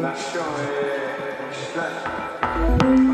Nazione è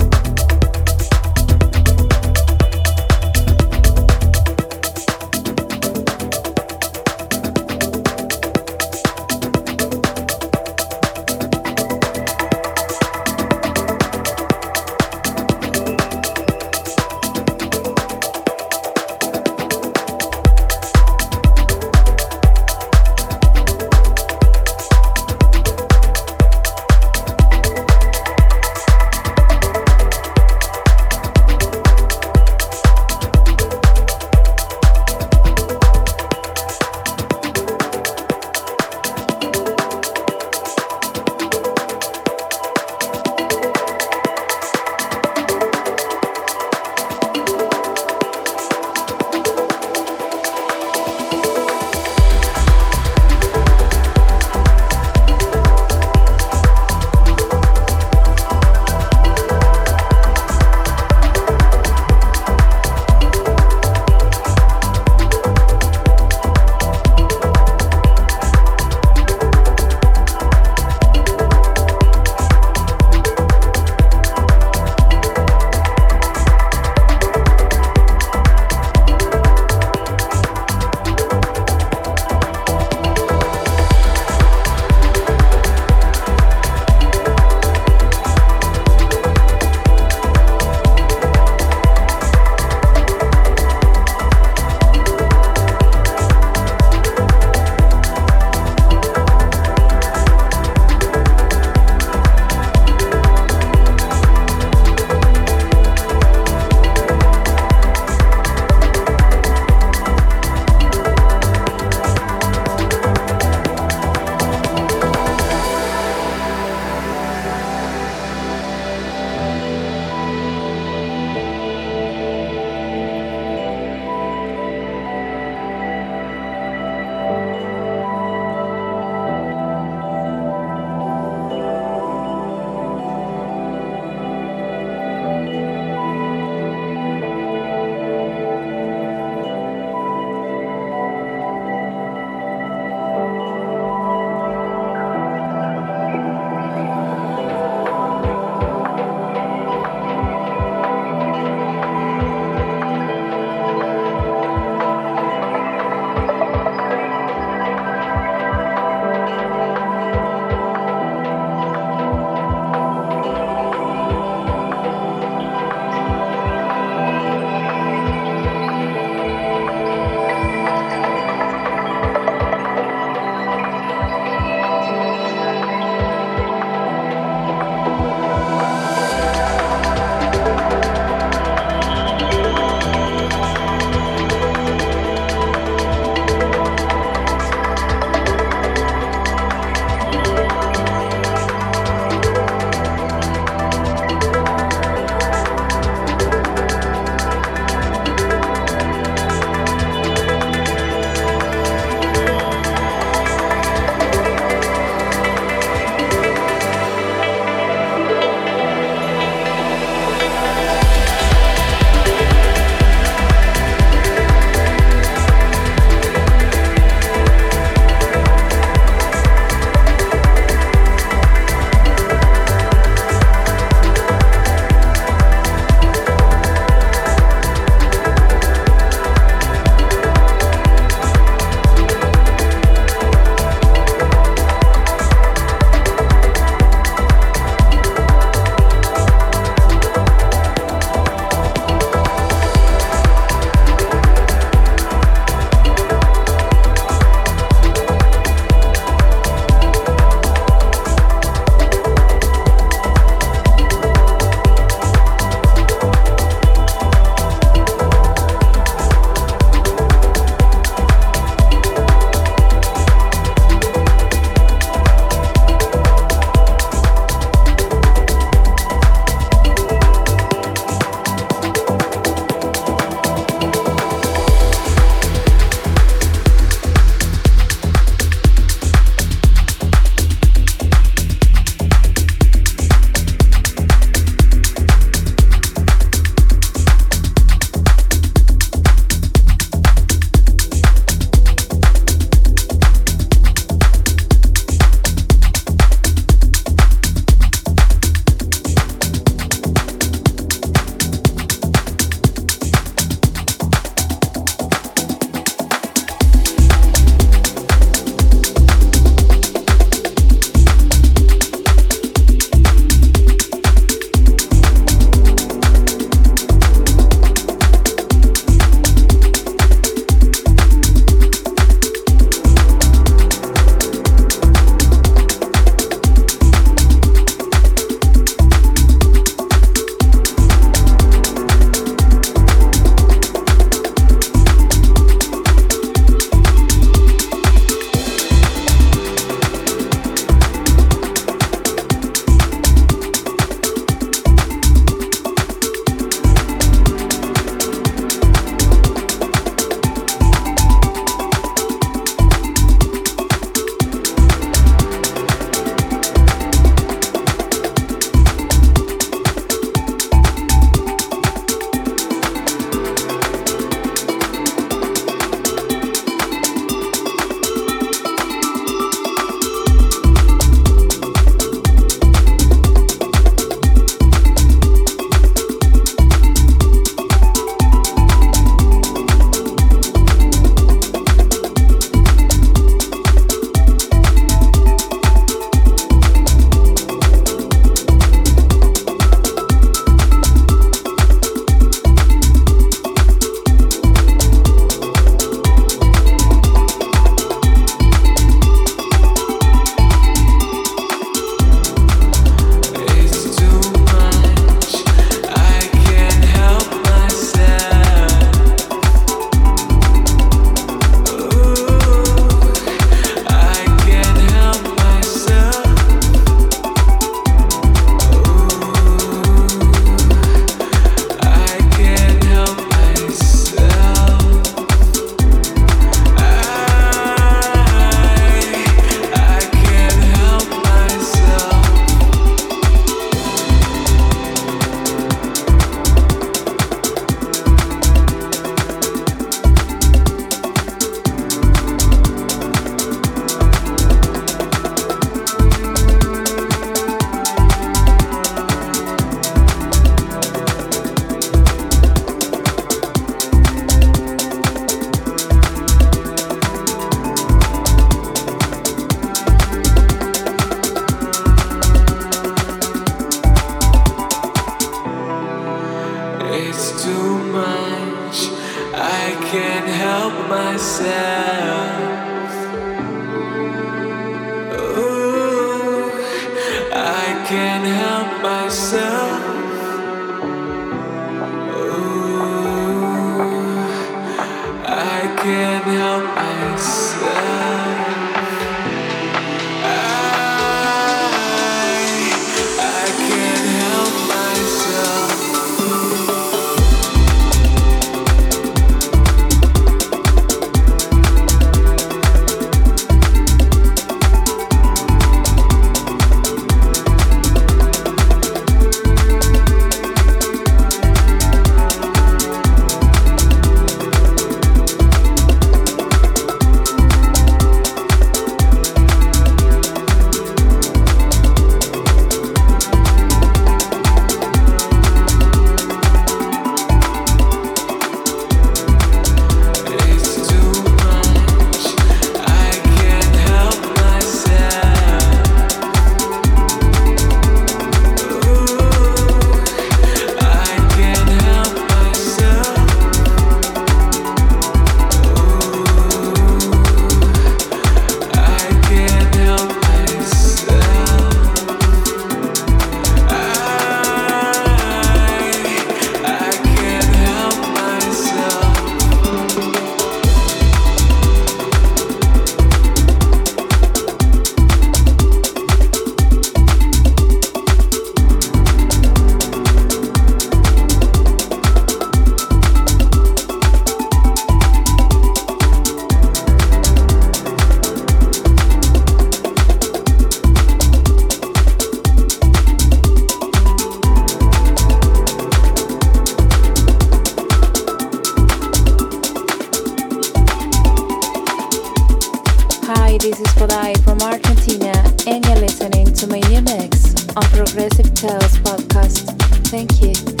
Hi, this is Kodai from Argentina, and you're listening to my new mix on Progressive Tales podcast. Thank you.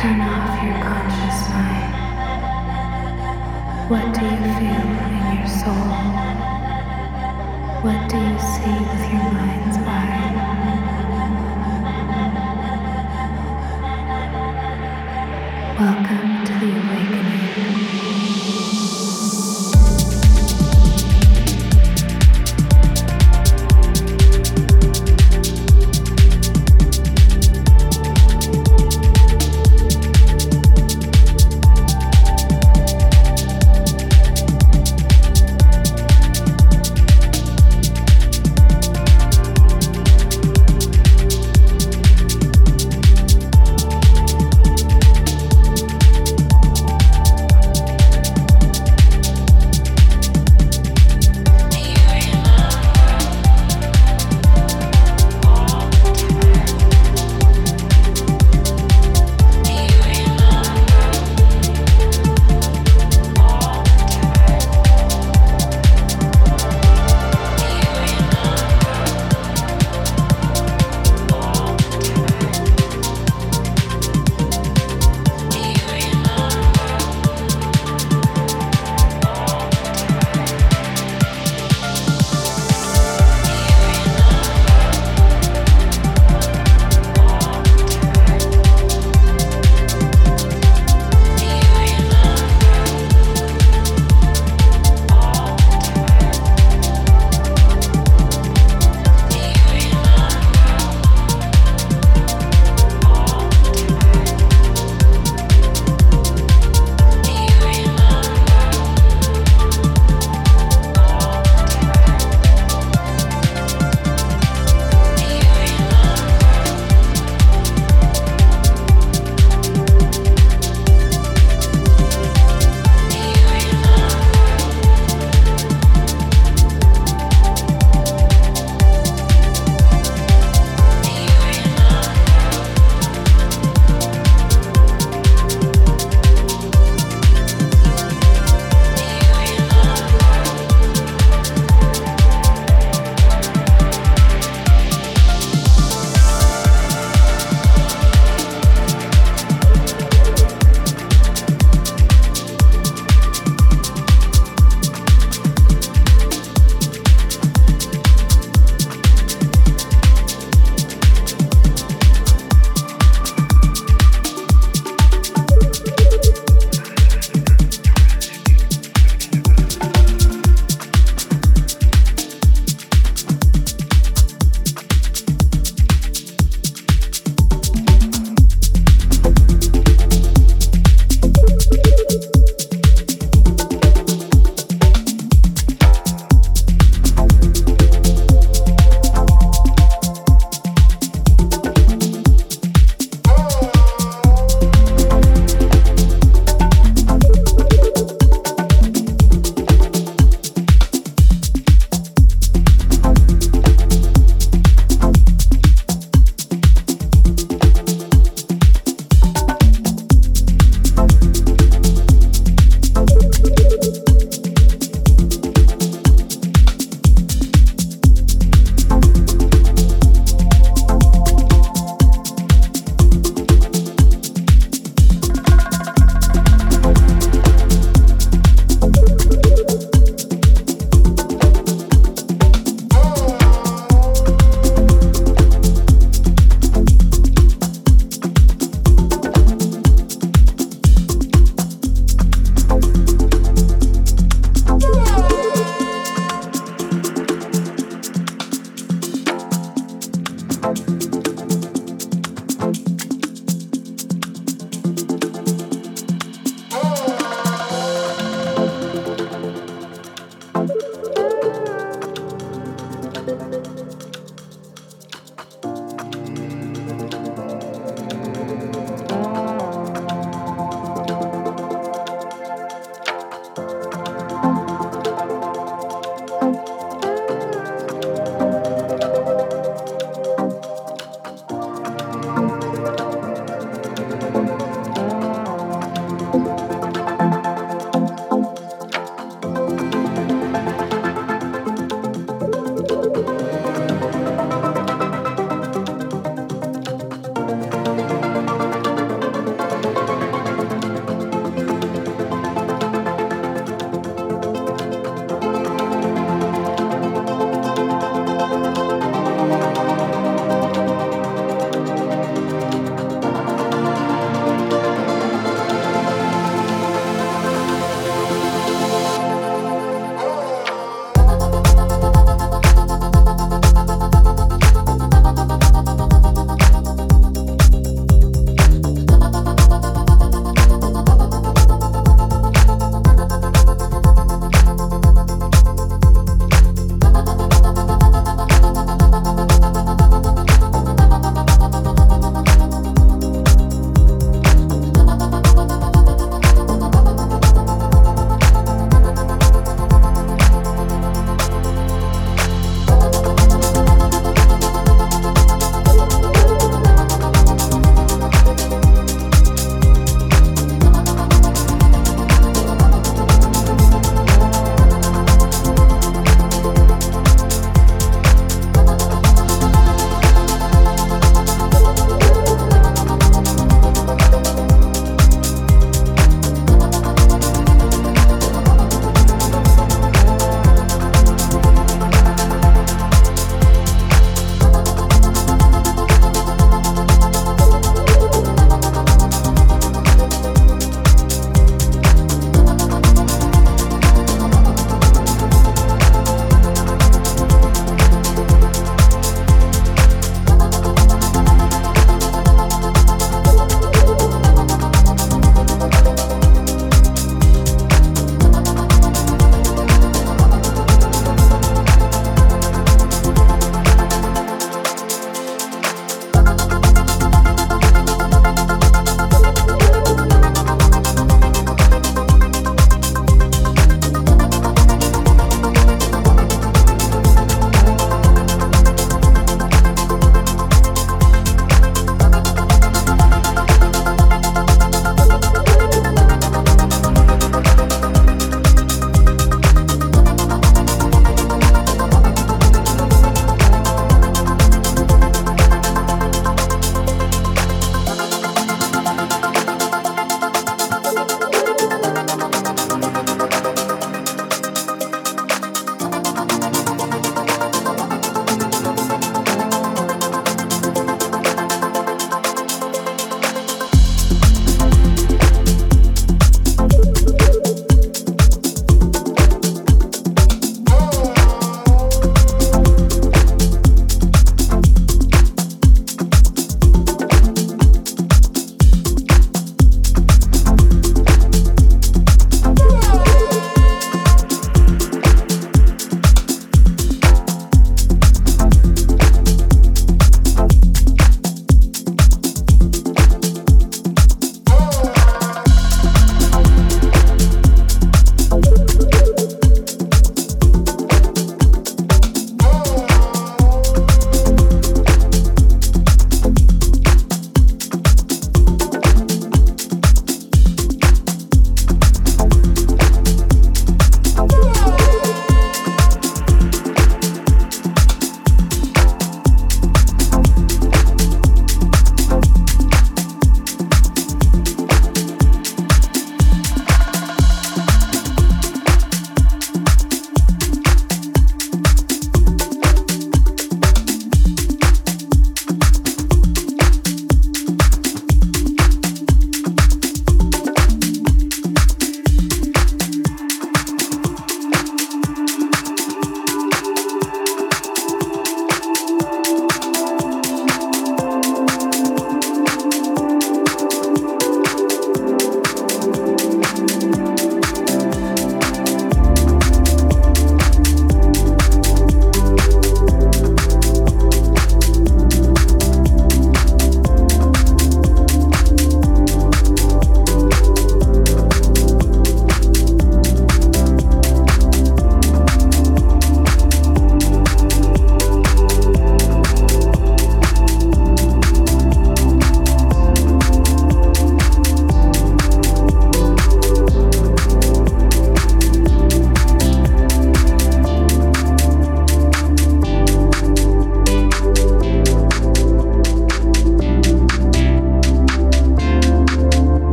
Turn off your conscious mind. What do you feel in your soul? What do you see with your mind's eye?